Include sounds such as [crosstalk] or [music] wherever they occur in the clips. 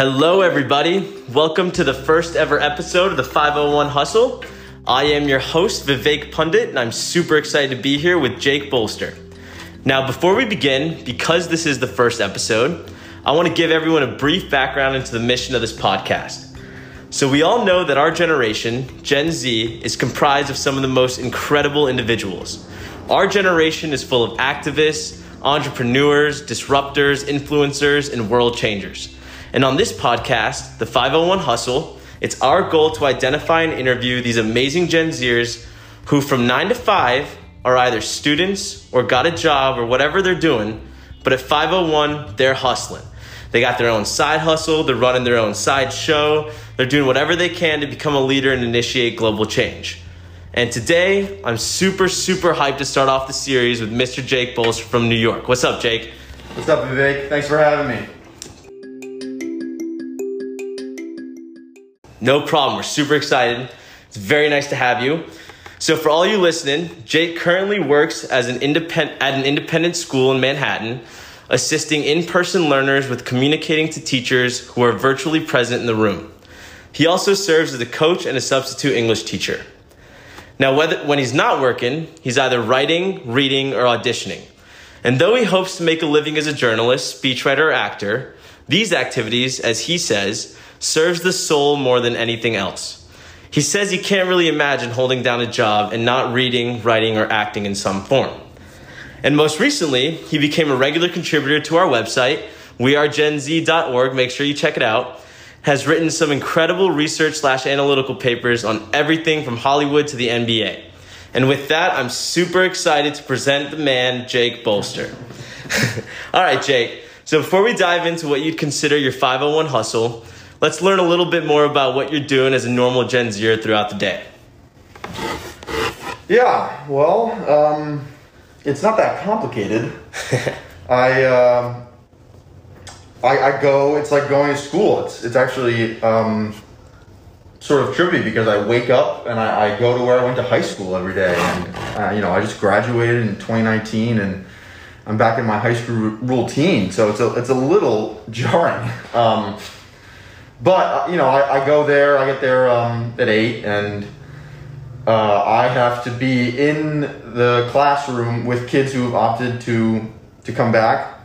Hello, everybody. Welcome to the first ever episode of the 501 Hustle. I am your host, Vivek Pundit, and I'm super excited to be here with Jake Bolster. Now, before we begin, because this is the first episode, I want to give everyone a brief background into the mission of this podcast. So, we all know that our generation, Gen Z, is comprised of some of the most incredible individuals. Our generation is full of activists, entrepreneurs, disruptors, influencers, and world changers. And on this podcast, the 501 Hustle, it's our goal to identify and interview these amazing Gen Zers who, from 9 to 5, are either students or got a job or whatever they're doing, but at 501, they're hustling. They got their own side hustle, they're running their own side show, they're doing whatever they can to become a leader and initiate global change. And today, I'm super, super hyped to start off the series with Mr. Jake Bolster from New York. What's up, Jake? What's up, Vivek? Thanks for having me. No problem. We're super excited. It's very nice to have you. So, for all you listening, Jake currently works as an independent at an independent school in Manhattan, assisting in-person learners with communicating to teachers who are virtually present in the room. He also serves as a coach and a substitute English teacher. Now, whether, when he's not working, he's either writing, reading, or auditioning. And though he hopes to make a living as a journalist, speechwriter, or actor, these activities, as he says, serves the soul more than anything else. He says he can't really imagine holding down a job and not reading, writing, or acting in some form. And most recently, he became a regular contributor to our website, wearegenz.org. Make sure you check it out. Has written some incredible research slash analytical papers on everything from Hollywood to the NBA. And with that, I'm super excited to present the man, Jake Bolster. [laughs] All right, Jake. So before we dive into what you'd consider your 501 hustle, let's learn a little bit more about what you're doing as a normal Gen Zer throughout the day. Yeah, well, um, it's not that complicated. [laughs] I, uh, I I go. It's like going to school. It's it's actually um, sort of trippy because I wake up and I, I, go to where I went to high school every day, and uh, you know I just graduated in 2019 and. I'm back in my high school routine, so it's a it's a little [laughs] jarring. Um, but uh, you know, I, I, go there. I get there um, at eight, and uh, I have to be in the classroom with kids who have opted to to come back,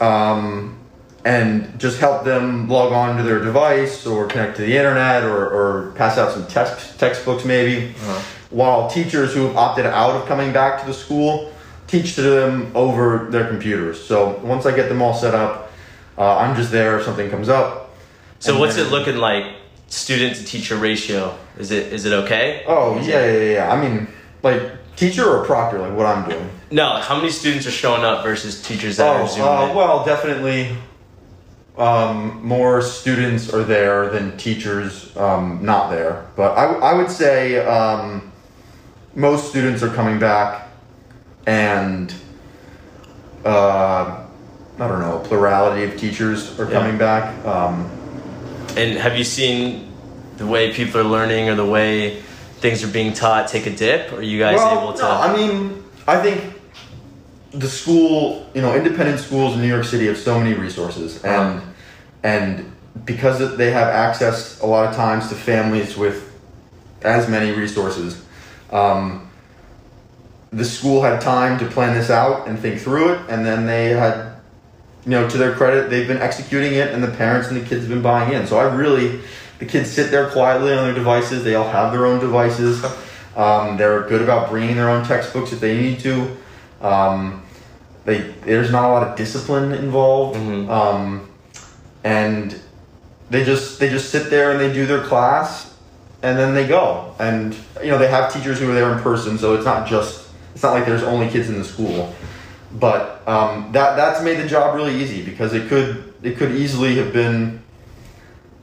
um, and just help them log on to their device or connect to the internet or, or pass out some text textbooks maybe. Uh-huh. While teachers who have opted out of coming back to the school teach to them over their computers. So once I get them all set up, uh, I'm just there if something comes up. So what's then, it looking like, student to teacher ratio? Is it is it okay? Oh yeah, yeah, yeah. I mean, like teacher or proctor, like what I'm doing. No, how many students are showing up versus teachers that oh, are zooming uh, Well, definitely. Um, more students are there than teachers um, not there, but I, I would say um, most students are coming back and uh, I don't know, a plurality of teachers are coming yeah. back. Um, and have you seen the way people are learning or the way things are being taught take a dip? Or are you guys well, able to? No, I mean, I think the school, you know, independent schools in New York City have so many resources, and uh-huh. and because they have access a lot of times to families with as many resources. Um, the school had time to plan this out and think through it, and then they had, you know, to their credit, they've been executing it, and the parents and the kids have been buying in. So I really, the kids sit there quietly on their devices. They all have their own devices. Um, they're good about bringing their own textbooks if they need to. Um, they there's not a lot of discipline involved, mm-hmm. um, and they just they just sit there and they do their class, and then they go. And you know they have teachers who are there in person, so it's not just it's not like there's only kids in the school, but um, that that's made the job really easy because it could it could easily have been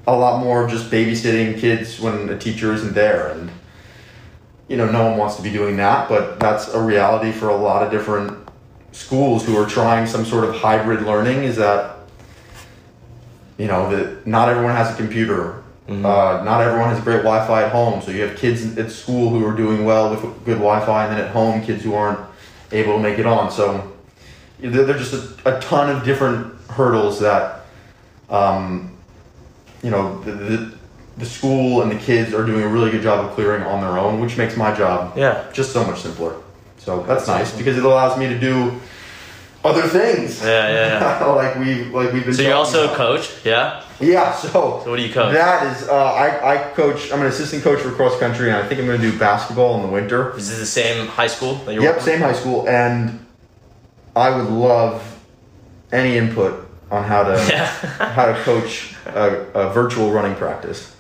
a lot more just babysitting kids when a teacher isn't there and you know no one wants to be doing that. But that's a reality for a lot of different schools who are trying some sort of hybrid learning is that you know that not everyone has a computer Mm-hmm. Uh, not everyone has great Wi-Fi at home, so you have kids at school who are doing well with good Wi-Fi, and then at home, kids who aren't able to make it on. So there are just a, a ton of different hurdles that um, you know the, the the school and the kids are doing a really good job of clearing on their own, which makes my job Yeah. just so much simpler. So that's, That's nice awesome. because it allows me to do other things. Yeah, yeah, [laughs] like we like we've been. So you're also a coach, yeah? Yeah. So. So what do you coach? That is, uh, I, I coach. I'm an assistant coach for cross country, and I think I'm going to do basketball in the winter. Is this the same high school that you're Yep, same high school, and I would love any input on how to? Yeah. [laughs] how to coach a, a virtual running practice.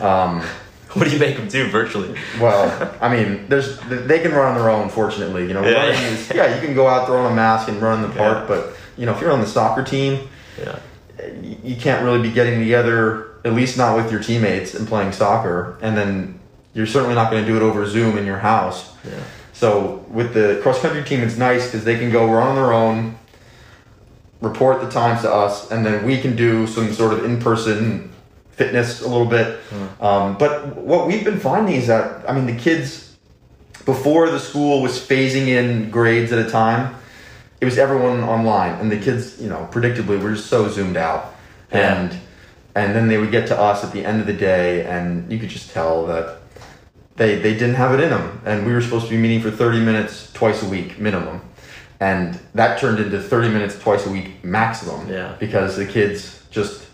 Um, [laughs] what do you make them do virtually? well, [laughs] I mean, there's they can run on their own. Fortunately, you know, Yeah, yeah. is yeah, you can go out, throw on a mask, and run in the park. Yeah. But you know, if you're on the soccer team, Yeah. You can't really be getting together, at least not with your teammates and playing soccer. And then you're certainly not going to do it over Zoom in your house. Yeah. So with the cross country team, it's nice because they can go run on their own, report the times to us, and then we can do some sort of in person fitness a little bit. Um, but what we've been finding is that I mean the kids before the school was phasing in grades at a time. It was everyone online, and the kids, you know, predictably were just so zoomed out, Yeah. and and then they would get to us at the end of the day, and you could just tell that they they didn't have it in them and we were supposed to be meeting for 30 minutes twice a week minimum and that turned into 30 minutes twice a week maximum Yeah. because the kids just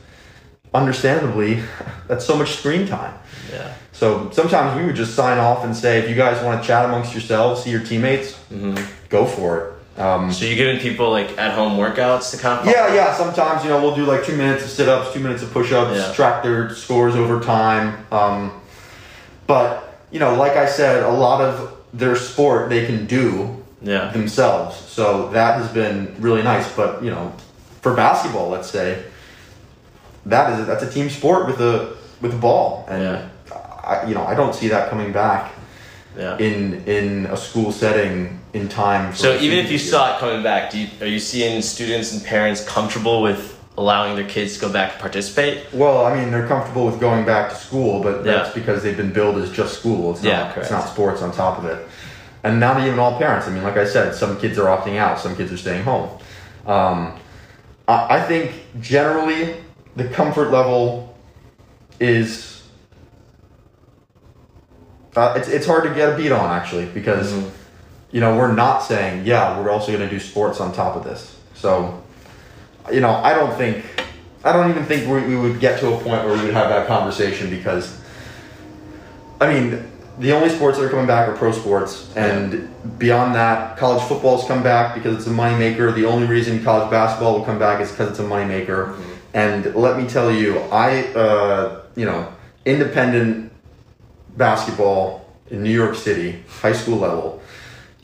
understandably [laughs] that's so much screen time Yeah. so sometimes we would just sign off and say if you guys want to chat amongst yourselves see your teammates hmm go for it um, So you're giving people like at home workouts to kind of yeah, yeah. Sometimes you know we'll do like two minutes of sit ups, two minutes of push ups, Yeah. track their scores over time. Um, but you know, like I said, a lot of their sport they can do Yeah. themselves, so that has been really nice. But you know, for basketball, let's say that is that's a team sport with a with a ball, and Yeah. I, you know I don't see that coming back Yeah. in in a school setting in time. For So even if you season. saw it coming back, do you, are you seeing students and parents comfortable with allowing their kids to go back and participate? Well, I mean, they're comfortable with going back to school, but that's Yeah. because they've been billed as just school. It's Yeah, not, correct. it's not sports on top of it. And not even all parents. I mean, like I said, some kids are opting out, some kids are staying home. Um, I, I think generally the comfort level is. Uh, it's, it's hard to get a beat on actually because Mhm. You know we're not saying yeah we're also going to do sports on top of this. So you know i don't think i don't even think we, we would get to a point where we would have that conversation because i mean the only sports that are coming back are pro sports. And beyond that college football's come back because it's a moneymaker. The only reason college basketball will come back is because it's a moneymaker. And let me tell you i uh, you know independent basketball in new york city high school level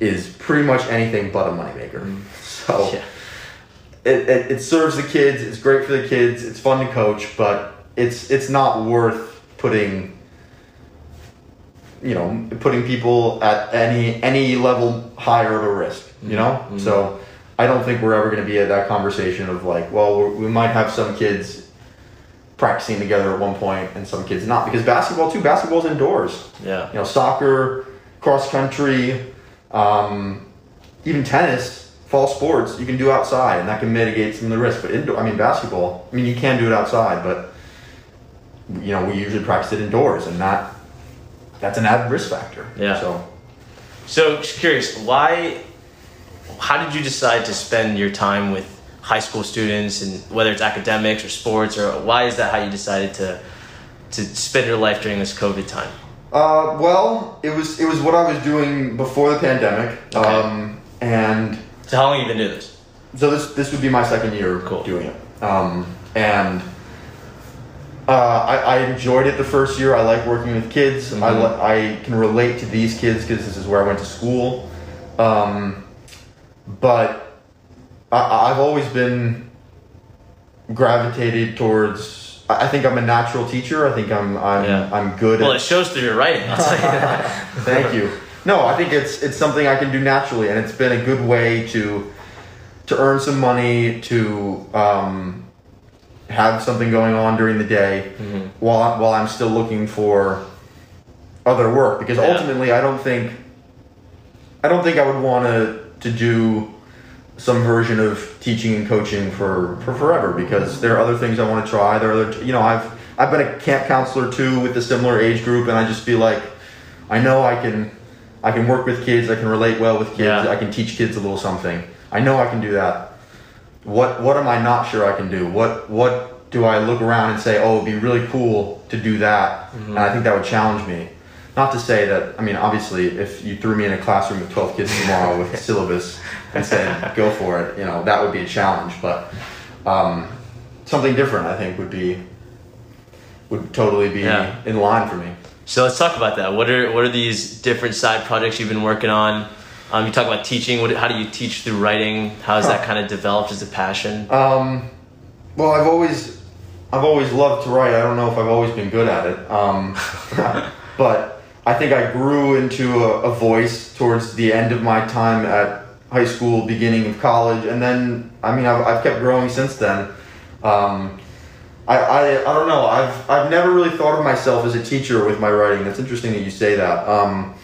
is pretty much anything but a moneymaker so Yeah. it, it, it serves the kids. It's great for the kids. It's fun to coach, but it's it's not worth putting you know putting people at any any level higher of a risk. You know, Mhm. so I don't think we're ever going to be at that conversation of like, well, we might have some kids practicing together at one point and some kids not because basketball too. Basketball's indoors Yeah. you know, soccer, cross country, um, even tennis, fall sports, you can do outside, and that can mitigate some of the risk. But indoor, I mean, basketball, I mean, you can do it outside, but you know, we usually practice it indoors, and that that's an added risk factor. Yeah. So So just curious, why? How did you decide to spend your time with high school students, and whether it's academics or sports, or why is that how you decided to to spend your life during this COVID time? Uh, well, it was it was what I was doing before the pandemic, Okay. um, and So how long have you been doing this? so this this would be my second year Cool. doing it, um, and uh, I, I enjoyed it the first year. I like working with kids. I Mhm. li- I can relate to these kids because this is where I went to school, um, but I, I've always been gravitated towards. I think I'm a natural teacher. I think I'm I'm Yeah. I'm good Well, at it shows through your writing. I'll tell you that. [laughs] Thank you. No, I think it's it's something I can do naturally, and it's been a good way to to earn some money, to um, have something going on during the day, Mhm. while I- while I'm still looking for other work. Because Yeah. ultimately, I don't think I don't think I would want to to do some version of teaching and coaching for, for forever because there are other things I want to try. There are other, you know, I've I've been a camp counselor too with a similar age group, and I just feel like I know I can I can work with kids. I can relate well with kids. Yeah. I can teach kids a little something. I know I can do that. What what am I not sure I can do? What what do I look around and say, oh, it'd be really cool to do that, mm-hmm. and I think that would challenge me. Not to say that I mean, obviously, if you threw me in a classroom with twelve kids tomorrow with a [laughs] syllabus and said go for it, you know, that would be a challenge. But um, something different, I think, would be would totally be Yeah. in line for me. So let's talk about that. What are what are these different side projects you've been working on? Um, you talk about teaching. What, how do you teach through writing? How has that kind of developed as a passion? Um, well, I've always, I've always loved to write. I don't know if I've always been good at it, um, [laughs] but I think I grew into a, a voice towards the end of my time at high school, beginning of college, and then I mean I've, I've kept growing since then. Um, I, I, I don't know. I've I've never really thought of myself as a teacher with my writing. That's interesting that you say that. Um,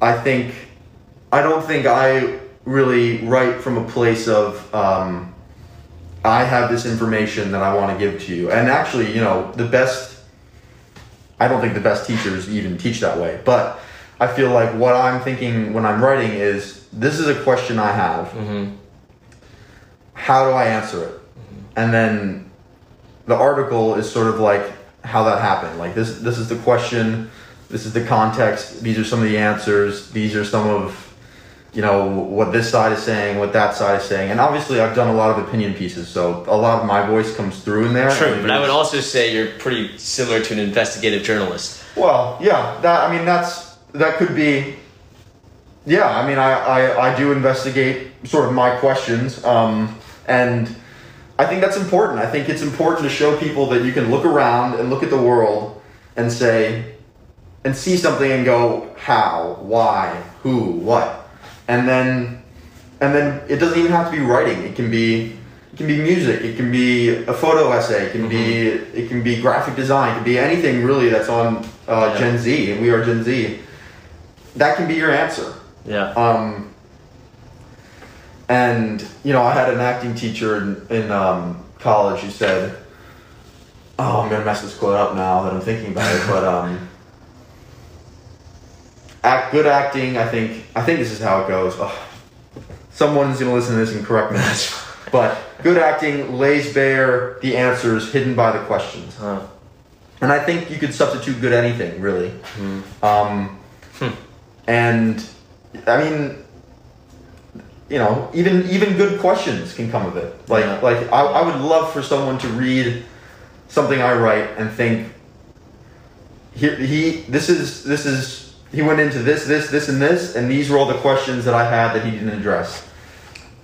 I think I don't think I really write from a place of um, I have this information that I want to give to you. And actually, you know, the best I don't think the best teachers even teach that way, but I feel like what I'm thinking when I'm writing is this is a question I have. Mm-hmm. How do I answer it? And then the article is sort of like how that happened. Like this this is the question, this is the context, these are some of the answers, these are some of you know what this side is saying, what that side is saying, and obviously I've done a lot of opinion pieces, so a lot of my voice comes through in there. True, but I would also say you're pretty similar to an investigative journalist. Well, yeah, that I mean that's that could be. Yeah, I mean I I, I do investigate sort of my questions, um, and I think that's important. I think it's important to show people that you can look around and look at the world and say, and see something and go how, why, who, what, and then and then it doesn't even have to be writing. It can be it can be music. It can be a photo essay. It can be it can be graphic design. It can be anything really that's on uh, Yeah. Gen Z, and we are Gen Z. That can be your answer. Yeah. Um, and you know, I had an acting teacher in, in um, college who said, "Oh, I'm gonna mess this quote up now that I'm thinking about it." But um, act good acting. I think I think this is how it goes. Ugh. Someone's gonna listen to this and correct me. [laughs] but good acting lays bare the answers hidden by the questions. Huh. And I think you could substitute good anything, really. Um, Hmm. and I mean, you know, even even good questions can come of it. Like Yeah. like I, I would love for someone to read something I write and think he, he this is this is he went into this this this and this and these were all the questions that I had that he didn't address.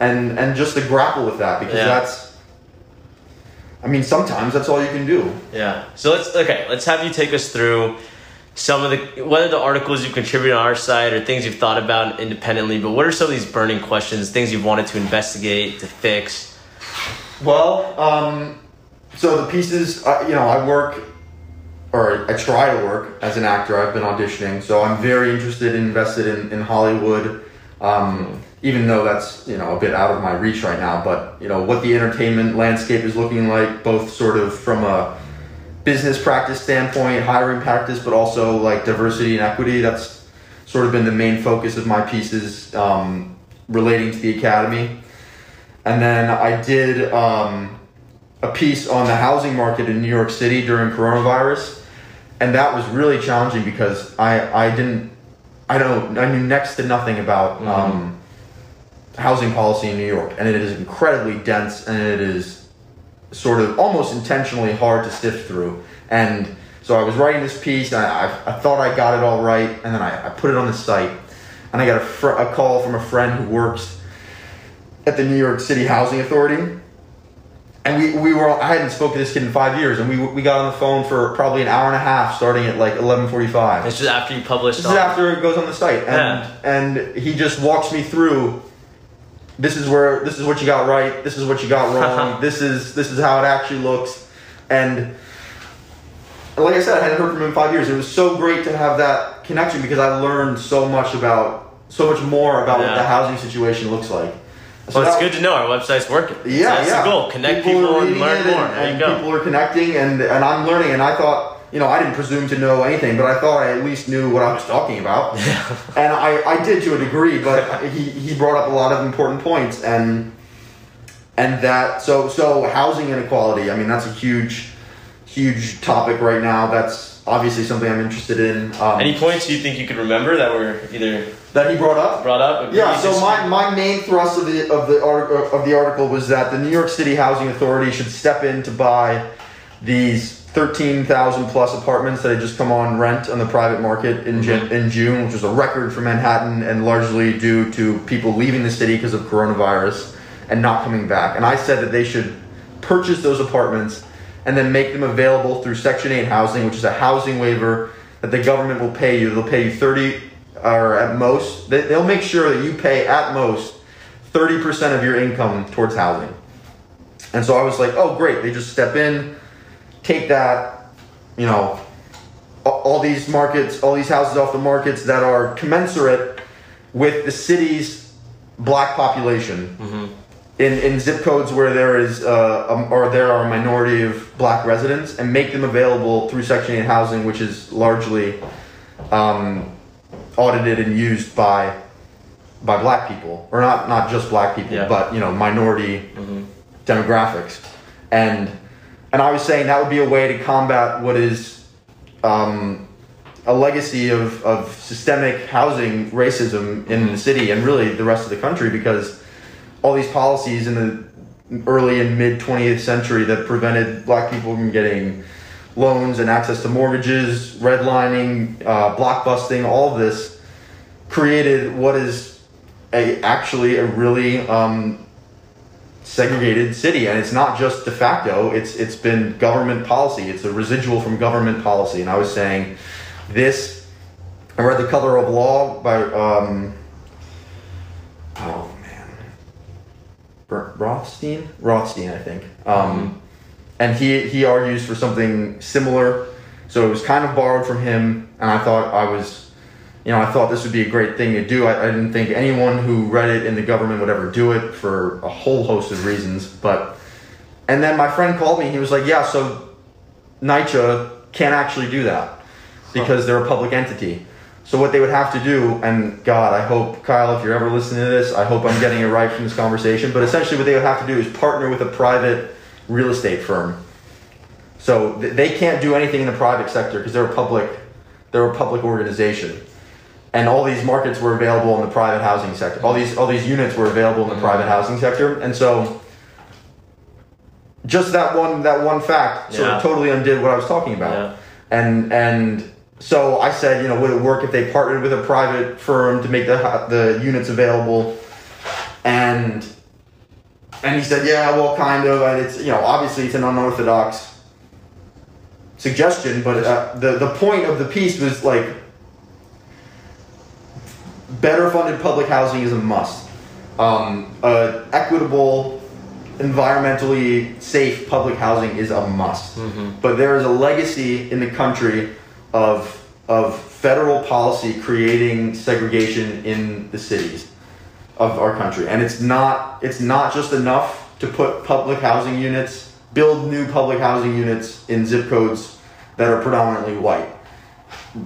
And and just to grapple with that because Yeah. that's I mean sometimes that's all you can do. Yeah. So let's okay. Let's have you take us through some of the whether the articles you've contributed on our site or things you've thought about independently. But what are some of these burning questions, things you've wanted to investigate, to fix? Well, um, so the pieces, uh, you know, I work, or I try to work as an actor. I've been auditioning, so I'm very interested and invested in, in Hollywood. Um, even though that's you know a bit out of my reach right now, but you know what the entertainment landscape is looking like, both sort of from a business practice standpoint, hiring practice, but also like diversity and equity. That's sort of been the main focus of my pieces um, relating to the academy. And then I did um, a piece on the housing market in New York City during coronavirus, and that was really challenging because I I didn't I don't I knew next to nothing about um, housing policy in New York, and it is incredibly dense and it is sort of almost intentionally hard to sift through. And so I was writing this piece, and I, I, I thought I got it all right, and then I, I put it on the site, and I got a, fr- a call from a friend who works at the New York City Housing Authority. And we, we were I hadn't spoken to this kid in five years, and we, we got on the phone for probably an hour and a half, starting at like eleven forty five. It's just after you published. This is after it goes on the site, and Yeah. and he just walks me through. This is where this is what you got right. This is what you got [laughs] wrong. this is this is how it actually looks, and like I said, I hadn't heard from him in five years. It was so great to have that connection because I learned so much about so much more about what the housing situation looks like, So Well, it's that- good to know our website's working. So Yeah, that's yeah. the goal. Connect are people, and learn more. And, there and you go. people are connecting, and and I'm learning. And I thought, you know, I didn't presume to know anything, but I thought I at least knew what I was talking about. [laughs] and I, I did to a degree, but he, he brought up a lot of important points, and and that so so housing inequality. I mean, that's a huge huge topic right now. That's obviously something I'm interested in. Um, Any points you think you could remember that were either that he brought up. brought up? Yeah, so my, my main thrust of the of the of the article was that the New York City Housing Authority should step in to buy these thirteen thousand plus apartments that had just come on rent on the private market in Jan- mm-hmm. in June, which was a record for Manhattan and largely due to people leaving the city because of coronavirus and not coming back. And I said that they should purchase those apartments and then make them available through Section 8 housing, which is a housing waiver that the government will pay you. They'll pay you 30 or at most, they, they'll make sure that you pay at most 30% of your income towards housing. And so I was like, oh, great. They just step in, take that, you know, all these markets, all these houses off the markets that are commensurate with the city's black population. In, in zip codes where there is uh, um, or there are a minority of black residents and make them available through Section 8 housing, which is largely um, audited and used by by black people, or not not just black people, Yeah. but you know minority demographics, and and I was saying that would be a way to combat what is um, a legacy of, of systemic housing racism in the city and really the rest of the country because all these policies in the early and mid 20th century that prevented black people from getting loans and access to mortgages, redlining, uh, blockbusting, all of this created what is a actually a really um, segregated city, and it's not just de facto. It's it's been government policy. It's a residual from government policy. And I was saying, this. I read The Color of Law by um, oh man, Rothstein. Rothstein, I think. Um, and he he argues for something similar. So it was kind of borrowed from him, and I thought I was, you know, I thought this would be a great thing to do. I, I didn't think anyone who read it in the government would ever do it for a whole host of reasons. But, and then my friend called me. He was like, "Yeah, so NYCHA can't actually do that because they're a public entity." So what they would have to do, and God, I hope Kyle, if you're ever listening to this, I hope I'm getting it right from this conversation. But essentially, what they would have to do is partner with a private real estate firm. So th- they can't do anything in the private sector because they're a public, they're a public organization, and all these markets were available in the private housing sector. All these all these units were available in the private housing sector, and so just that one that one fact sort Yeah. of totally undid what I was talking about. Yeah. And and so I said, you know, would it work if they partnered with a private firm to make the the units available? And and he said, yeah, well, kind of. And it's you know, obviously it's an unorthodox suggestion, but uh, the the point of the piece was like better funded public housing is a must. Um, uh, equitable, environmentally safe public housing is a must. But there is a legacy in the country of of federal policy creating segregation in the cities of our country, and it's not it's not just enough to put public housing units, build new public housing units in zip codes that are predominantly white.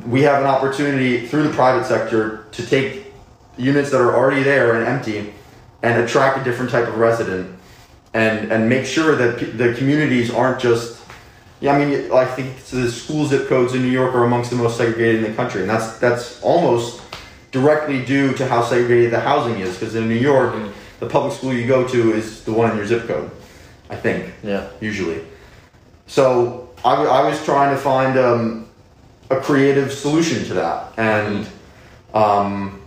We have an opportunity through the private sector to take units that are already there and empty and attract a different type of resident and and make sure that p- the communities aren't just yeah, I mean, I think the school zip codes in New York are amongst the most segregated in the country, and that's that's almost directly due to how segregated the housing is. Because in New York, the public school you go to is the one in your zip code, I think, Yeah. usually. So I, w- I was trying to find um, a creative solution to that, and um,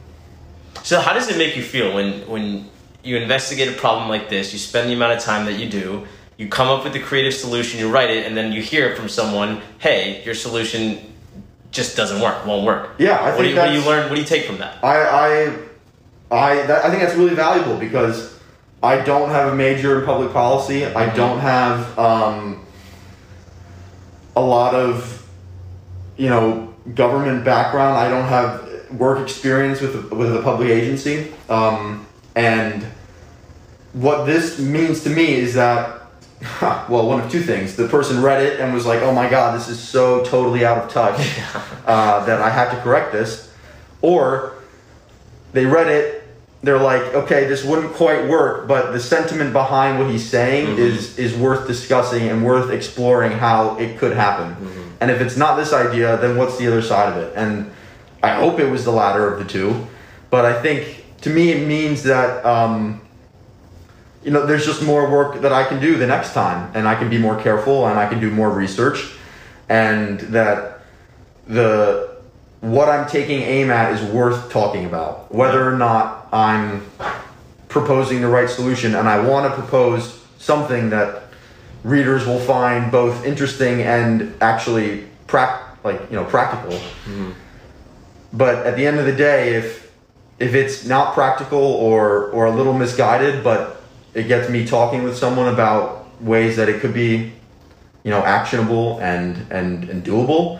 So how does it make you feel when when you investigate a problem like this? You spend the amount of time that you do. You come up with a creative solution. You write it, and then you hear from someone. Hey, your solution just doesn't work. Won't work. Yeah, I what think do you, what do you learn? What do you take from that? I I I, that, I think that's really valuable because I don't have a major in public policy. I don't have um, a lot of you know government background. I don't have work experience with a, with a public agency, um, and what this means to me is that, [laughs] well, one of two things. The person read it and was like, oh my god, this is so totally out of touch [laughs] uh, that I have to correct this. Or they read it, they're like, okay, this wouldn't quite work, but the sentiment behind what he's saying Mhm. is, is worth discussing and worth exploring how it could happen. And if it's not this idea, then what's the other side of it? And I hope it was the latter of the two. But I think to me it means that um, you know there's just more work that I can do the next time, and I can be more careful, and I can do more research, and that the what I'm taking aim at is worth talking about, whether or not I'm proposing the right solution, and I want to propose something that readers will find both interesting and actually prac like you know practical. Mm-hmm. But at the end of the day, if if it's not practical or or a little misguided, but it gets me talking with someone about ways that it could be, you know, actionable and and and doable,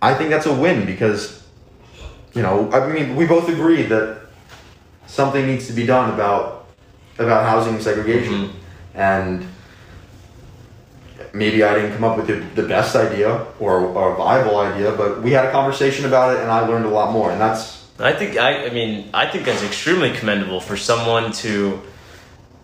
I think that's a win because, you know, I mean, we both agree that something needs to be done about about housing segregation, mm-hmm. and maybe I didn't come up with the, the best idea or, or a viable idea, but we had a conversation about it, and I learned a lot more, and that's I think I, I mean I think that's extremely commendable for someone to,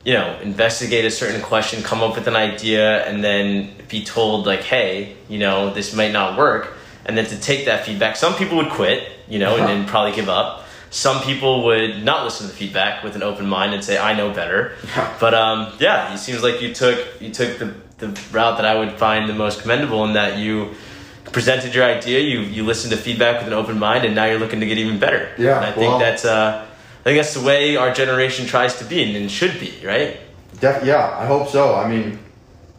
you know, investigate a certain question, come up with an idea, and then be told like, hey, you know, this might not work, and then to take that feedback. Some people would quit, you know, and then probably give up. Some people would not listen to the feedback with an open mind and say, I know better. Yeah. [laughs] But um, yeah, it seems like you took you took the, the route that I would find the most commendable in that you presented your idea, you you listened to feedback with an open mind, and now you're looking to get even better. Yeah, and I think well- that's uh, I think that's the way our generation tries to be and, and should be, right? Def- yeah, I hope so. I mean,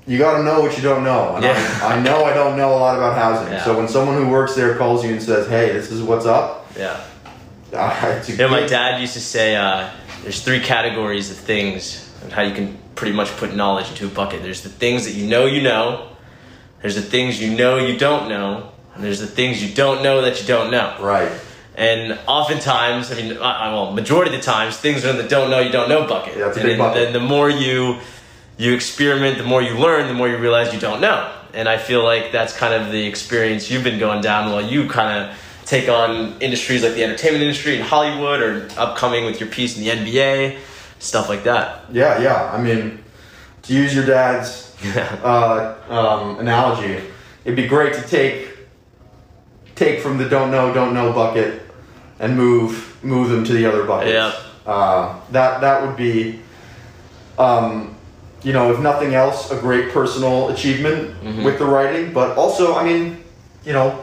you got to know what you don't know. And Yeah. I, I know I don't know a lot about housing. Yeah. So when someone who works there calls you and says, "Hey, this is what's up," Yeah. [laughs] uh, it's a You know, my dad used to say uh, there's three categories of things and how you can pretty much put knowledge into a bucket. There's the things that you know you know. There's the things you know you don't know. And there's the things you don't know that you don't know. Right. And oftentimes, I mean, I, well, majority of the times, things are in the don't know, you don't know bucket. Yeah, it's a and bucket. then the more you you experiment, the more you learn, the more you realize you don't know. And I feel like that's kind of the experience you've been going down while you kind of take on industries like the entertainment industry in Hollywood or upcoming with your piece in the NBA, stuff like that. Yeah, yeah. I mean, to use your dad's [laughs] uh, um, analogy, it'd be great to take take from the don't know, don't know bucket and move move them to the other buckets. Yeah. Uh, that that would be, um, you know, if nothing else, a great personal achievement Mhm. with the writing. But also, I mean, you know,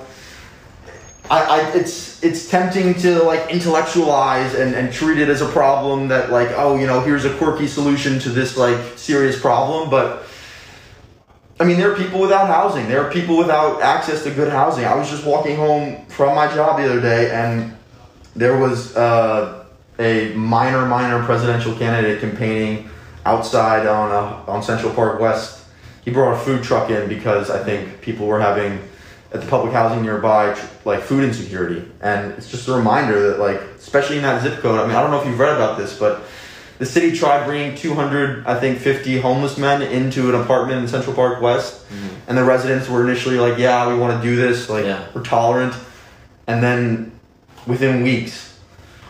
I, I it's it's tempting to like intellectualize and, and treat it as a problem that like oh you know here's a quirky solution to this like serious problem but I mean there are people without housing. There are people without access to good housing. I was just walking home from my job the other day and there was uh, a minor minor presidential candidate campaigning outside on uh, on Central Park West. He brought a food truck in because I think people were having at the public housing nearby tr- like food insecurity. And it's just a reminder that like especially in that zip code i mean i don't know if you've read about this but the city tried bringing 200 i think 50 homeless men into an apartment in central park west. Mm-hmm. And the residents were initially like yeah we want to do this like Yeah. we're tolerant. And then within weeks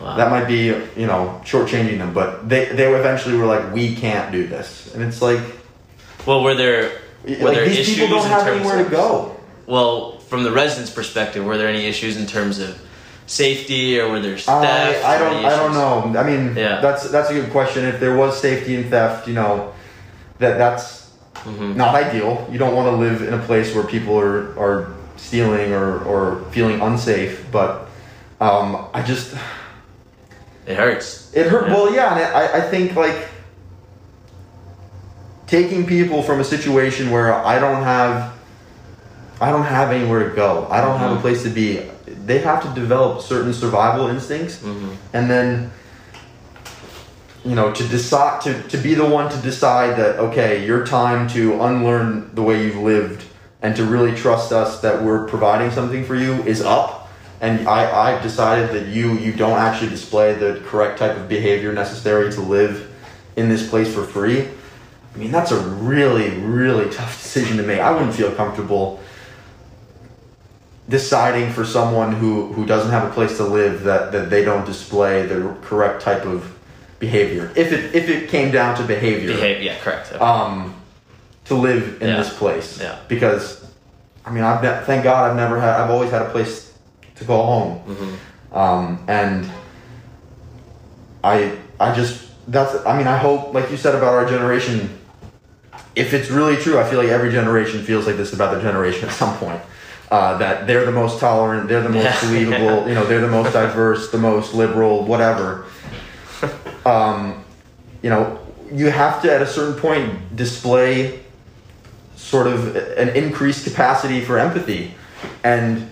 Wow. that might be you know shortchanging them but they they eventually were like we can't do this. And it's like, well, were there were like there these people don't have anywhere to go Well, from the residents' perspective, were there any issues in terms of safety, or were there theft? I, I don't I don't know. I mean, Yeah. that's that's a good question. If there was safety and theft, you know, that that's Mhm. not ideal. You don't want to live in a place where people are are stealing or or feeling unsafe. But um, I just It hurts. it hurt. Yeah. Well, yeah, and I I think like taking people from a situation where I don't have. I don't have anywhere to go. I don't have a Mhm. place to be. They have to develop certain survival instincts Mhm. and then you know to decide to, to be the one to decide that okay your time to unlearn the way you've lived and to really trust us that we're providing something for you is up and I, I've decided that you you don't actually display the correct type of behavior necessary to live in this place for free. I mean, that's a really, really tough [laughs] decision to make. I wouldn't feel comfortable deciding for someone who, who doesn't have a place to live that, that they don't display the correct type of behavior. If it if it came down to behavior, Behave. Yeah. Correct. um, to live in Yeah. this place. Yeah. Because, I mean, I've ne- thank God I've never had. I've always had a place to go home. Mm-hmm. Um, and I I just that's I mean I hope like you said about our generation. If it's really true, I feel like every generation feels like this about their generation at some point. Uh, that they're the most tolerant, they're the most [laughs] believable, you know, they're the most diverse, the most liberal, whatever. Um, you know, you have to at a certain point display sort of an increased capacity for empathy, and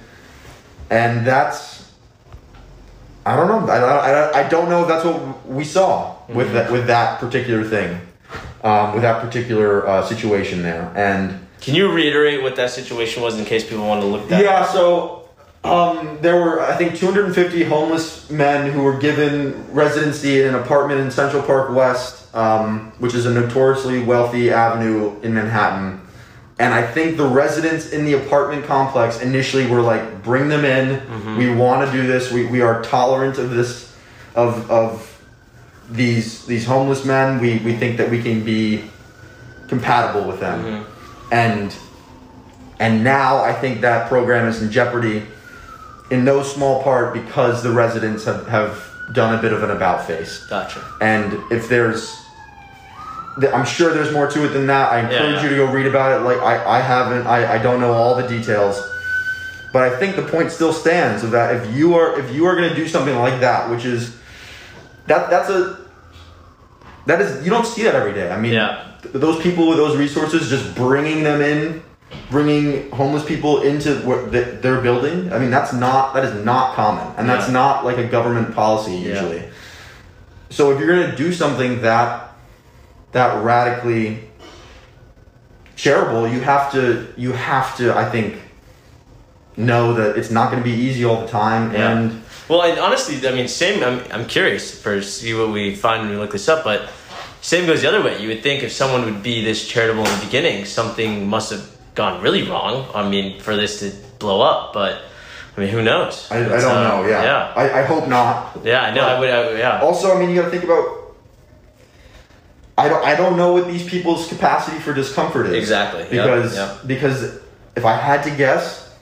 and that's I don't know. I, I, I don't know if that's what we saw with that with that particular thing, um, with that particular uh, situation there. And Can you reiterate what that situation was in case people want to look that? yeah, so um, there were I think 250 homeless men who were given residency in an apartment in Central Park West, um, which is a notoriously wealthy avenue in Manhattan. And I think the residents in the apartment complex initially were like, "Bring them in. We want to do this. We, we are tolerant of this, of of these these homeless men. We we think that we can be compatible with them." And and now I think that program is in jeopardy in no small part because the residents have, have done a bit of an about face. Gotcha. And if there's, I'm sure there's more to it than that. I encourage Yeah. you to go read about it. Like I, I haven't, I, I don't know all the details, but I think the point still stands of that if you are if you are going to do something like that, which is that that's a that is you don't see that every day. I mean, Yeah. Th- those people with those resources just bringing them in bringing homeless people into what th- their building i mean that's not that is not common and that's not like a government policy Yeah. usually so if you're going to do something that that radically charitable you have to you have to i think know that it's not going to be easy all the time Yeah. and Well, and honestly, I mean, same. I'm, I'm curious for see what we find when we look this up, but same goes the other way. You would think if someone would be this charitable in the beginning, something must have gone really wrong. I mean, for this to blow up, but I mean, who knows? i, I don't uh, know yeah yeah, I, I hope not yeah. I know. I would. I would yeah. Also, I mean, you got to think about. I don't. I don't know what these people's capacity for discomfort is. Exactly. Because yep. because if I had to guess,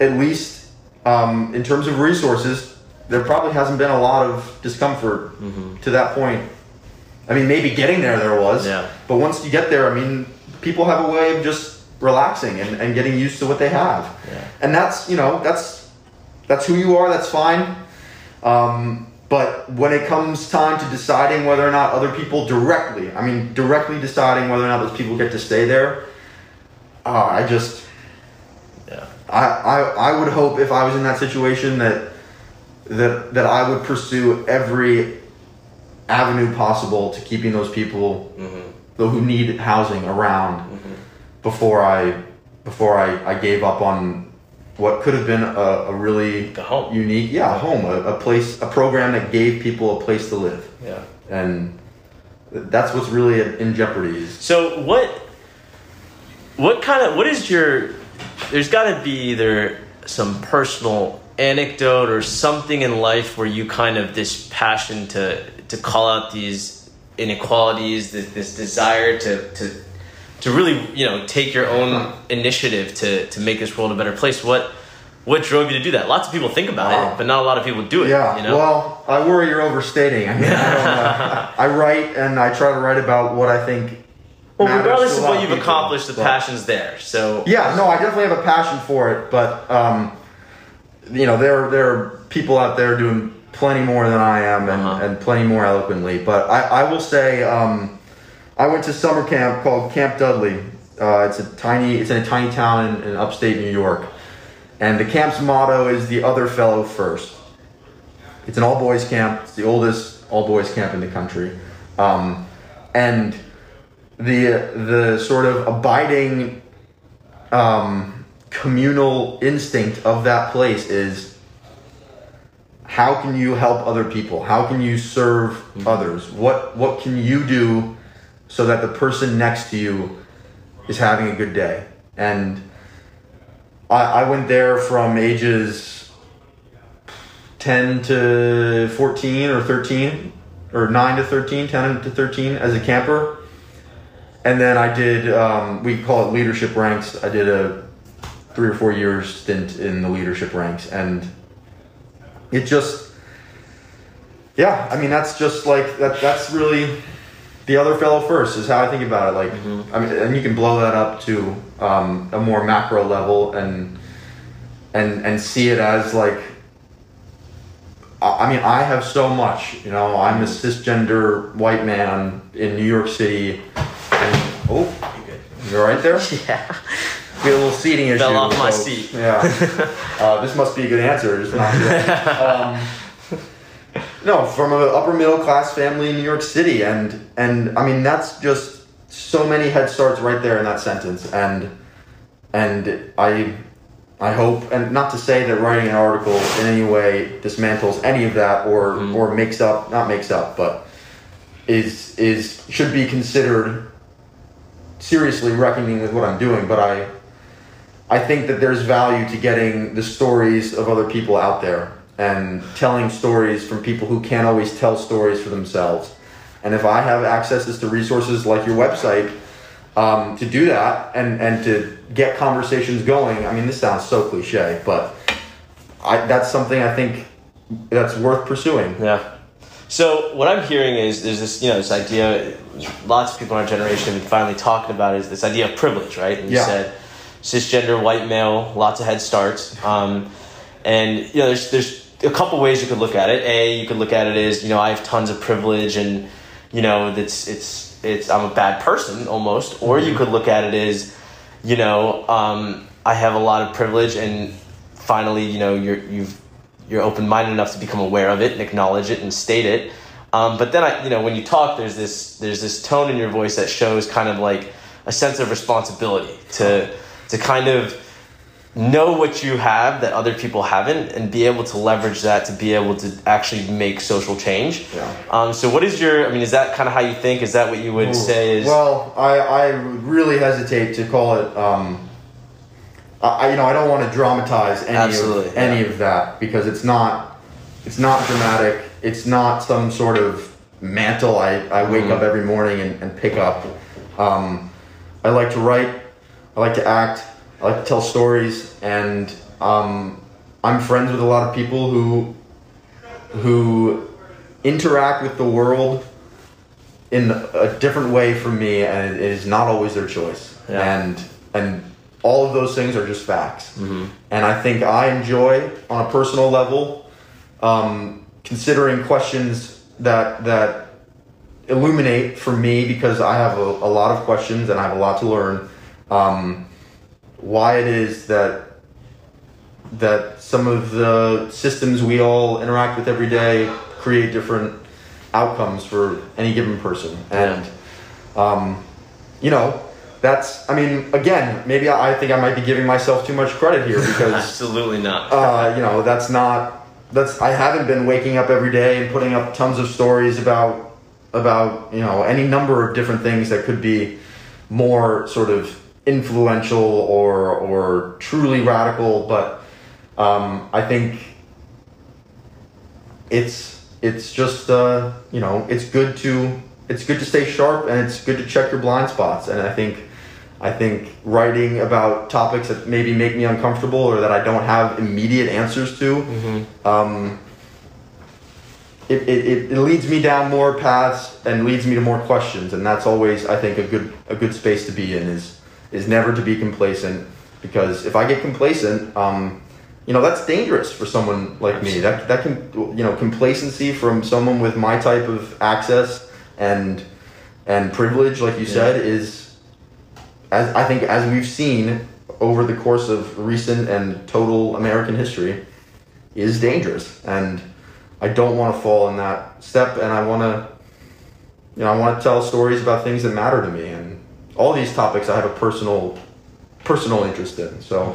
at least um, in terms of resources, there probably hasn't been a lot of discomfort to that point. I mean, maybe getting there there was. Yeah. But once you get there, I mean, people have a way of just relaxing and, and getting used to what they have. Yeah. And that's you know that's that's who you are. That's fine. Um, but when it comes time to deciding whether or not other people directly, I mean, directly deciding whether or not those people get to stay there, uh, I just, yeah. I, I, I would hope if I was in that situation that, that, that I would pursue every avenue possible to keeping those people though who need housing around mm-hmm. before I, before I, I gave up on what could have been a, a really A home. unique, yeah, a home, a, a place, a program that gave people a place to live, Yeah. and that's what's really in jeopardy. So what what kind of what is your there's got to be either some personal anecdote or something in life where you kind of this passion to to call out these inequalities this, this desire to to to really you know take your own initiative to to make this world a better place what what drove you to do that lots of people think about Wow. it but not a lot of people do it yeah. you know Well, I worry you're overstating. I mean, I, don't, uh, [laughs] I write and I try to write about what I think. well regardless to of what you've people, accomplished the passion's there so Yeah, no, I definitely have a passion for it, but um, you know, there there are people out there doing plenty more than I am, and, Uh-huh. and plenty more eloquently. But I, I will say, um, I went to summer camp called Camp Dudley. Uh, it's a tiny, it's in a tiny town in, in upstate New York, and the camp's motto is "the other fellow first. It's an all boys camp. It's the oldest all boys camp in the country, um, and the the sort of abiding um, communal instinct of that place is how can you help other people? How can you serve others? What what can you do so that the person next to you is having a good day? And I, I went there from ages 10 to 14 or 13 or 9 to 13 10 to 13 as a camper and then i did um, we call it leadership ranks i did a three or four years stint in the leadership ranks and it just yeah i mean that's just like that that's really the other fellow first is how i think about it like i mean and you can blow that up to um, a more macro level and and and see it as like I mean, I have so much. You know, I'm a cisgender white man in New York City. And, oh, you good? You're right there. [laughs] Yeah. We had a little seating issue. Fell off my folks. seat. Yeah. [laughs] uh, this must be a good answer. [laughs] Um, no, from an upper middle class family in New York City, and and I mean that's just so many head starts right there in that sentence, and and I I hope, and not to say that writing an article in any way dismantles any of that or or makes up not makes up, but is is should be considered seriously reckoning with what I'm doing. But I I think that there's value to getting the stories of other people out there and telling stories from people who can't always tell stories for themselves. And if I have accesses to resources like your website um, to do that and, and to get conversations going, I mean, this sounds so cliche, but I, that's something I think that's worth pursuing. Yeah. So what I'm hearing is there's this you know this idea lots of people in our generation have been finally talking about is this idea of privilege, right? And you Yeah. said cisgender white male, lots of head starts. Um, and you know there's there's a couple ways you could look at it. A, you could look at it as, you know, I have tons of privilege and you know, it's it's it's I'm a bad person almost. Or you could look at it as, you know, um, I have a lot of privilege and finally, you know, you're you've you're open minded enough to become aware of it and acknowledge it and state it. Um, but then I, you know, when you talk, there's this there's this tone in your voice that shows kind of like a sense of responsibility to to kind of know what you have that other people haven't and be able to leverage that to be able to actually make social change. Yeah. Um, so what is your, I mean, is that kind of how you think? Is that what you would say is? Well, I, I really hesitate to call it. Um, I, you know, I don't want to dramatize any Absolutely, of any yeah. of that because it's not. It's not dramatic. It's not some sort of mantle I, I wake Mm-hmm. up every morning and, and pick up. Um, I like to write. I like to act. I like to tell stories, and um, I'm friends with a lot of people who who interact with the world in a different way from me, and it is not always their choice. Yeah. And and all of those things are just facts. Mm-hmm. And I think I enjoy, on a personal level, um, considering questions that that illuminate for me because I have a, a lot of questions and I have a lot to learn. Um, why it is that that some of the systems we all interact with every day create different outcomes for any given person and um, you know that's i mean again maybe I, I think i might be giving myself too much credit here [laughs] because Absolutely not. [laughs] uh, you know that's not that's i haven't been waking up every day and putting up tons of stories about about you know any number of different things that could be more sort of influential or or truly radical but um, i think it's it's just uh, you know it's good to it's good to stay sharp and it's good to check your blind spots. And i think i think writing about topics that maybe make me uncomfortable or that i don't have immediate answers to um, it, it, it, it leads me down more paths and leads me to more questions. And that's always i think a good a good space to be in is is never to be complacent because if i get complacent um, you know that's dangerous for someone like me. That that can you know complacency from someone with my type of access and and privilege like you said is as i think as we've seen over the course of recent and total american history is dangerous. And i don't want to fall in that step and i want to you know i want to tell stories about things that matter to me and all these topics i have a personal personal interest in so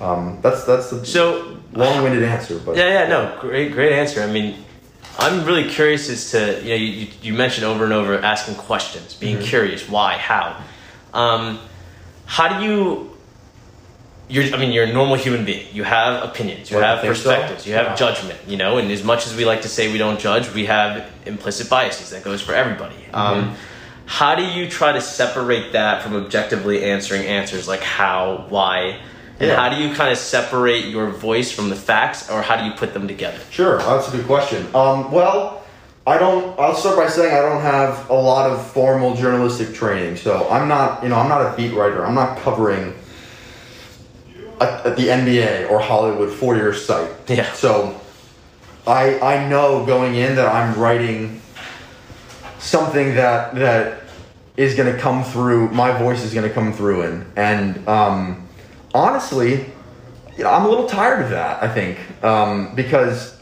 Um, that's that's the So long-winded answer, but Yeah, yeah, no, great, great answer. I mean, I'm really curious as to you know you, you, mentioned over and over asking questions, being curious, why, how. Um, how do you? You're, I mean, you're a normal human being. You have opinions. You Well, have think so. perspectives. You have Yeah. judgment. You know, and as much as we like to say we don't judge, we have implicit biases. That goes for everybody. Um, how do you try to separate that from objectively answering answers like how, why, and Yeah. how do you kind of separate your voice from the facts, or how do you put them together? Sure, that's a good question. Um, well, I don't. I'll start by saying I don't have a lot of formal journalistic training, so I'm not. You know, I'm not a beat writer. I'm not covering at, at the NBA or Hollywood for your site. Yeah. So, I I know going in that I'm writing something that that is going to come through. My voice is going to come through in, and um, honestly, you know, I'm a little tired of that. I think um, because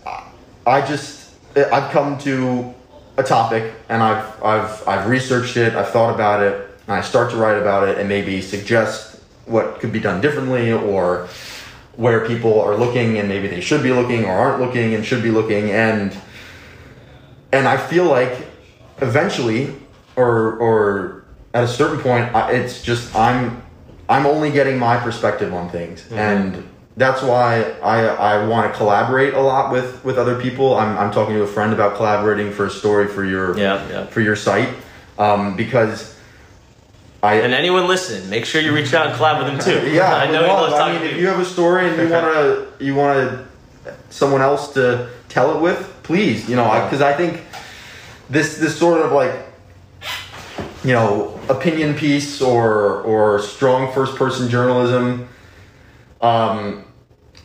I- just I've come to a topic and I've I've I've researched it. I've thought about it, and I start to write about it and maybe suggest what could be done differently or where people are looking and maybe they should be looking or aren't looking and should be looking and and I feel like eventually or or at a certain point I- it's just I'm I'm only getting my perspective on things and that's why I I want to collaborate a lot with with other people I'm I'm talking to a friend about collaborating for a story for your Yeah, yeah. for your site um, because I And anyone listening, make sure you reach out and collab with them too. [laughs] yeah, [laughs] I know would he love- loves I mean, to if you. have a story and you wanna [laughs] you wanna someone else to tell it with, please, you know, because I, think this this sort of like you know opinion piece or or strong first person journalism. Um,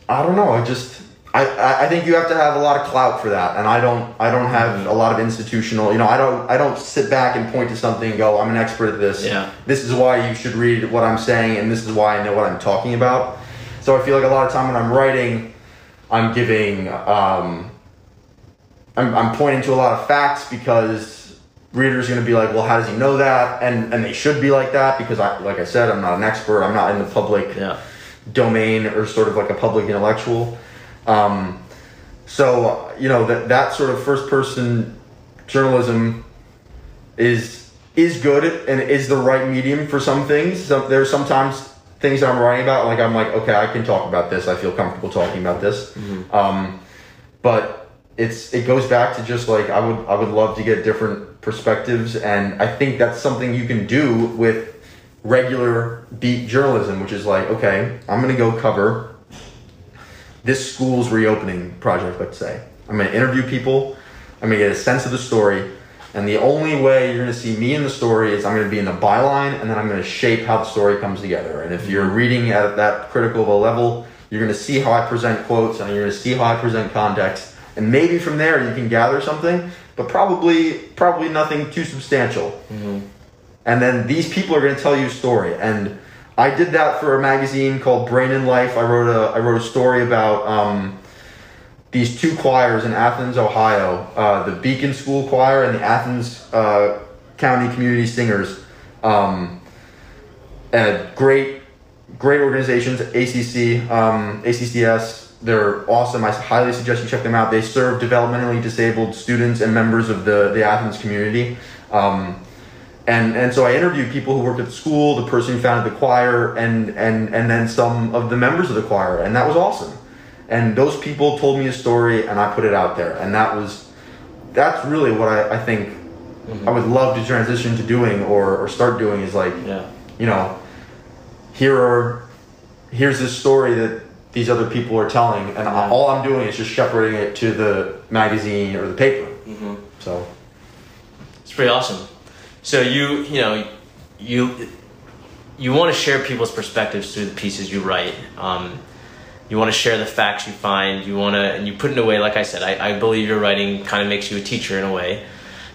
I don't know. I just I, I think you have to have a lot of clout for that, and I don't I don't have a lot of institutional. You know, I don't I don't sit back and point to something and go, I'm an expert at this. Yeah. This is why you should read what I'm saying, and this is why I know what I'm talking about. So I feel like a lot of time when I'm writing, I'm giving um, I'm, I'm pointing to a lot of facts because readers are going to be like, well, how does he know that? And and they should be like that because I like I said, I'm not an expert. I'm not in the public Yeah. domain or sort of like a public intellectual. Um, so you know that that sort of first person journalism is is good and is the right medium for some things. Some, there's sometimes things that I'm writing about, like I'm like, okay, I can talk about this. I feel comfortable talking about this. Um, but it's it goes back to just like I would I would love to get different perspectives, and I think that's something you can do with regular beat journalism, which is like, okay, I'm gonna go cover this school's reopening project, let's say. I'm gonna interview people, I'm gonna get a sense of the story, and the only way you're gonna see me in the story is I'm gonna be in the byline and then I'm gonna shape how the story comes together. And if you're reading at that critical of a level, you're gonna see how I present quotes and you're gonna see how I present context. And maybe from there you can gather something, but probably probably nothing too substantial. And then these people are going to tell you a story. And I did that for a magazine called Brain and Life. I wrote a I wrote a story about um, these two choirs in Athens, Ohio, uh, the Beacon School Choir and the Athens uh, County Community Singers. Um, and great, great organizations. ACC, um, ACCS. They're awesome. I highly suggest you check them out. They serve developmentally disabled students and members of the the Athens community. Um, and and so I interviewed people who worked at the school, the person who founded the choir, and and and then some of the members of the choir, and that was awesome. And those people told me a story, and I put it out there, and that was that's really what I, I think I would love to transition to doing or or start doing is like Yeah. you know here are here's this story that these other people are telling, and all I'm doing is just shepherding it to the magazine or the paper. So It's pretty awesome. So you, you know, you you want to share people's perspectives through the pieces you write. Um, you want to share the facts you find. You want to, and you put it in a way. Like I said, I, I believe your writing kind of makes you a teacher in a way.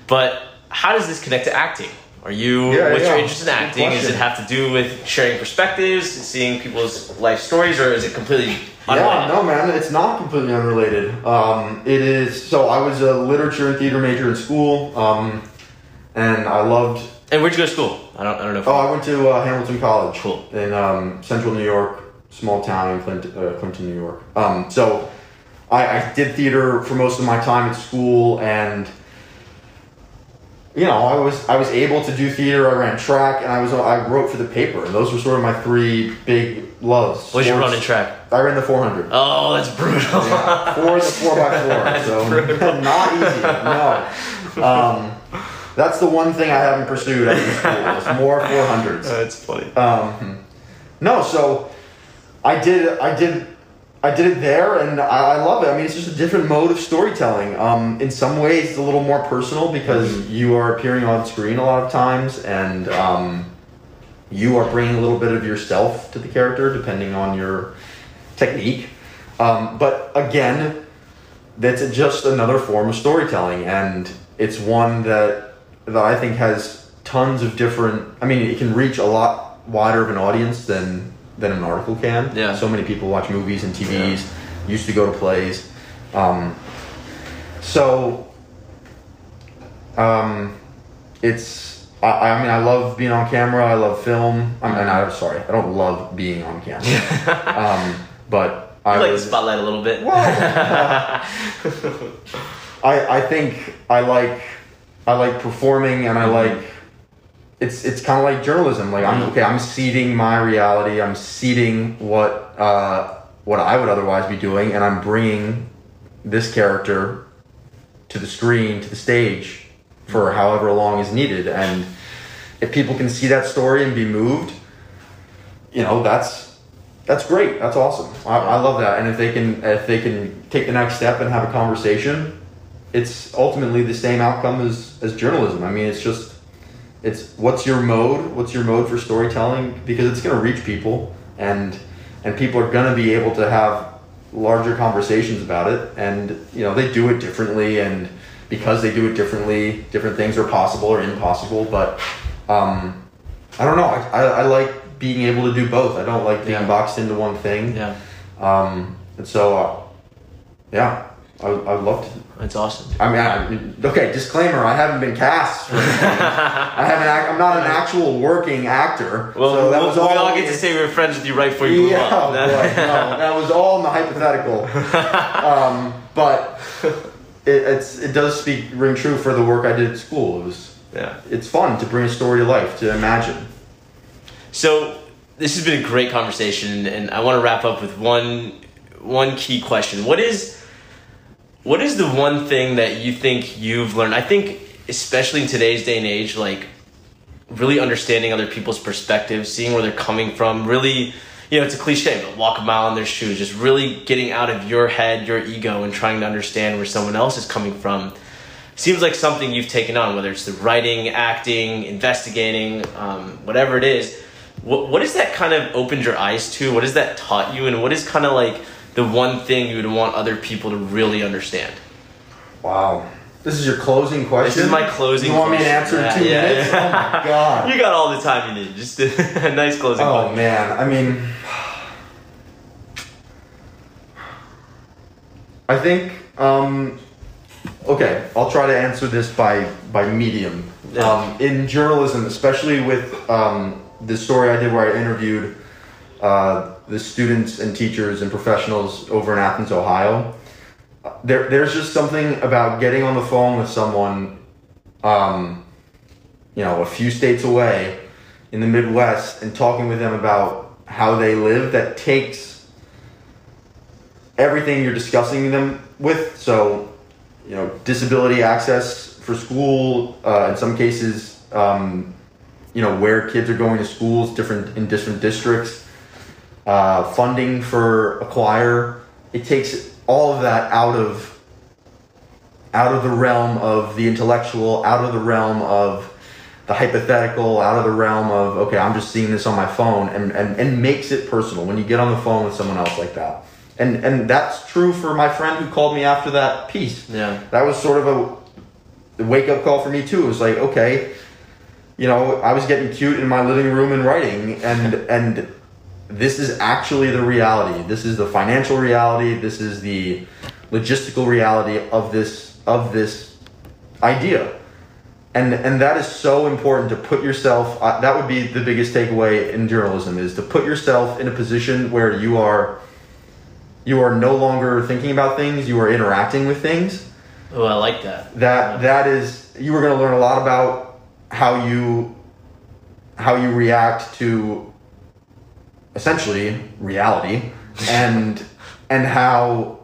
But how does this connect to acting? Are you Yeah, what's yeah. your interest in acting? Does it have to do with sharing perspectives, seeing people's life stories, or is it completely Yeah, unrelated? no, man, it's not completely unrelated. Um, it is. So I was a literature and theater major in school, um, and I loved. And where'd you go to school? I don't, I don't know. If Oh, I went to uh, Hamilton College. Cool. In um, Central New York, small town in Clinton, uh, Clinton, New York. Um, so I, I did theater for most of my time at school, and you know, I was I was able to do theater. I ran track, and I was I wrote for the paper. And those were sort of my three big loves. What's your Sports- running track? I ran the 400. Oh, that's brutal. Yeah, four the four by four. [laughs] So not easy. No. Um, that's the one thing I haven't pursued after school. It's more 400s. that's funny. Um, no, so I did. I did. I did it there, and I, I love it. I mean, it's just a different mode of storytelling. Um, in some ways, it's a little more personal because you are appearing on screen a lot of times, and um, you are bringing a little bit of yourself to the character, depending on your technique. Um, but again, that's just another form of storytelling, and it's one that that I think has tons of different. I mean, it can reach a lot wider of an audience than than an article can. Yeah. So many people watch movies and TVs, used to go to plays. Um, so, um, it's. I, I mean, I love being on camera. I love film. I mean, I'm sorry, I don't love being on camera. [laughs] um, but I like the spotlight a little bit. [laughs] I, I think I like I like performing and I like it's it's kind of like journalism. Like I'm okay. I'm ceding my reality. I'm ceding what uh, what I would otherwise be doing, and I'm bringing this character to the screen, to the stage, for however long is needed. And if people can see that story and be moved, you know that's that's great. That's awesome. I, I love that. And if they can if they can take the next step and have a conversation, it's ultimately the same outcome as as journalism. I mean, it's just it's what's your mode? What's your mode for storytelling? Because it's going to reach people, and and people are going to be able to have larger conversations about it. And you know, they do it differently, and because they do it differently, different things are possible or impossible. But um, I don't know. I, I, I like being able to do both. I don't like being Yeah. boxed into one thing. Yeah, Um, and so, uh, yeah, I, I'd love to. that's awesome. I mean, I, okay, disclaimer: I haven't been cast. [laughs] I haven't. act- I'm not an actual working actor. Well, so that we was we all. all get to say we were friends with you right before you yeah, up. boy, no, that was all in the hypothetical. [laughs] um, but it, it's it does speak ring true for the work I did at school. It was yeah. it's fun to bring a story to life, to imagine. So this has been a great conversation, and I want to wrap up with one one key question. What is what is the one thing that you think you've learned? I think especially in today's day and age, like really understanding other people's perspectives, seeing where they're coming from, really you know, it's a cliche, but walk a mile in their shoes, just really getting out of your head, your ego, and trying to understand where someone else is coming from. Seems like something you've taken on, whether it's the writing, acting, investigating, um, whatever it is. What, what has that kind of opened your eyes to? What has that taught you? And what is kind of like the one thing you would want other people to really understand? Wow. This is your closing question. This is my closing question. You want me to answer in two Yeah, minutes? yeah. Oh my [laughs] god. You got all the time you need. Just a [laughs] nice closing Oh question. man, I mean, I think. Um, okay, I'll try to answer this by by medium. Um, in journalism, especially with um, the story I did where I interviewed uh, the students and teachers and professionals over in Athens, Ohio. There, there's just something about getting on the phone with someone, um, you know, a few states away in the Midwest and talking with them about how they live that takes everything you're discussing them with. So, you know, disability access for school, uh, in some cases, um, you know, where kids are going to schools, different in different districts, uh, funding for a choir. It takes all of that out of out of the realm of the intellectual, out of the realm of the hypothetical, out of the realm of okay, I'm just seeing this on my phone, and, and, and makes it personal when you get on the phone with someone else like that. And and that's true for my friend who called me after that piece. Yeah. That was sort of a wake up call for me too. It was like, okay, you know, I was getting cute in my living room and writing, and and this is actually the reality. This is the financial reality. This is the logistical reality of this of this idea. and and that is so important to put yourself. Uh, that would be the biggest takeaway in journalism is to put yourself in a position where you are you are no longer thinking about things. You are interacting with things. Oh, I like that. That that is you are going to learn a lot about how you how you react to essentially reality and and how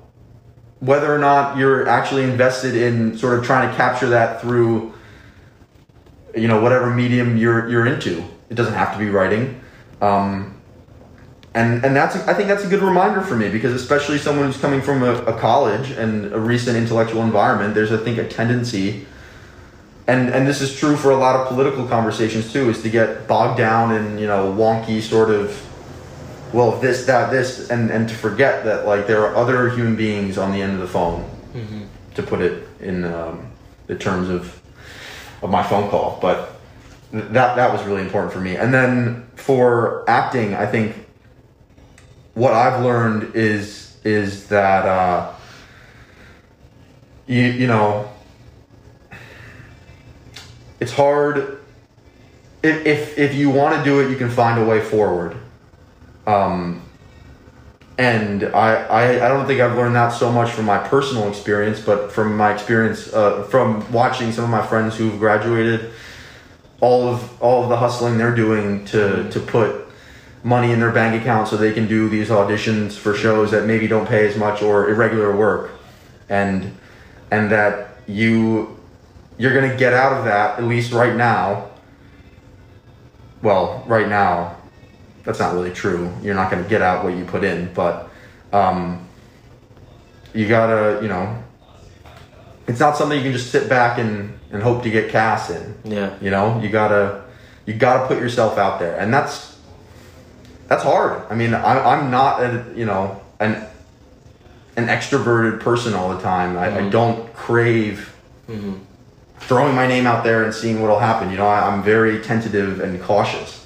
whether or not you're actually invested in sort of trying to capture that through you know whatever medium you're you're into. It doesn't have to be writing. Um, and and that's I think that's a good reminder for me because especially someone who's coming from a, a college and a recent intellectual environment there's I think a tendency and and this is true for a lot of political conversations too is to get bogged down in you know wonky sort of well this that this and and to forget that like there are other human beings on the end of the phone mm-hmm. to put it in um, the terms of of my phone call but that that was really important for me and then for acting i think what i've learned is is that uh, you you know it's hard if if, if you want to do it you can find a way forward um, and I, I, I don't think I've learned that so much from my personal experience, but from my experience uh, from watching some of my friends who've graduated, all of all of the hustling they're doing to to put money in their bank account so they can do these auditions for shows that maybe don't pay as much or irregular work, and and that you you're gonna get out of that at least right now. Well, right now, that's not really true. You're not going to get out what you put in, but um, you gotta, you know, it's not something you can just sit back and, and hope to get cast in. Yeah. You know, you gotta, you gotta put yourself out there, and that's that's hard. I mean, I, I'm not, a, you know, an an extroverted person all the time. I, mm-hmm. I don't crave. Mm-hmm. Throwing my name out there and seeing what'll happen. You know, I, I'm very tentative and cautious.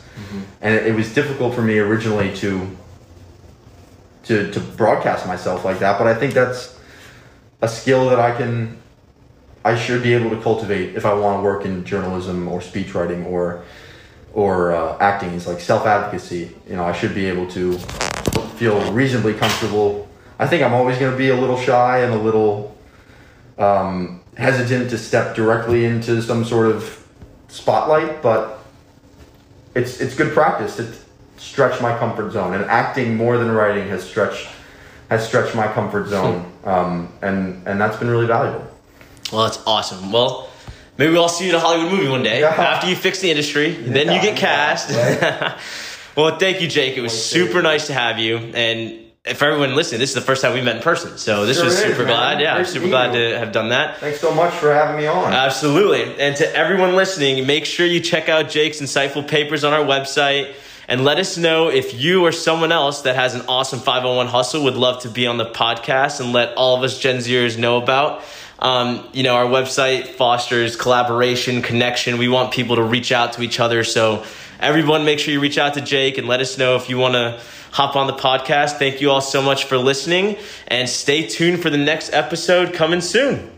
And it, was difficult for me originally to, to to broadcast myself like that. But I think that's a skill that I can, I should be able to cultivate if I want to work in journalism or speech writing or or uh, acting. Is like self advocacy. You know, I should be able to feel reasonably comfortable. I think I'm always going to be a little shy and a little um, hesitant to step directly into some sort of spotlight, but it's it's good practice to stretch my comfort zone, and acting more than writing has stretched has stretched my comfort zone, hmm. um, and and that's been really valuable. Well, that's awesome. Well. Maybe we'll see you in a Hollywood movie one day [laughs] yeah. after you fix the industry. Then you get cast. Yeah, [laughs] well, thank you, Jake. It was super nice to have you. And for everyone listening, this is the first time we met in person. So this sure was super is, glad. Yeah, I'm super glad you. to have done that. Thanks so much for having me on. Absolutely. And to everyone listening, make sure you check out Jake's insightful papers on our website and let us know if you or someone else that has an awesome 501 hustle would love to be on the podcast and let all of us Gen Zers know about. Um, you know, our website fosters collaboration, connection. We want people to reach out to each other. So everyone, make sure you reach out to Jake and let us know if you want to hop on the podcast. Thank you all so much for listening and stay tuned for the next episode coming soon.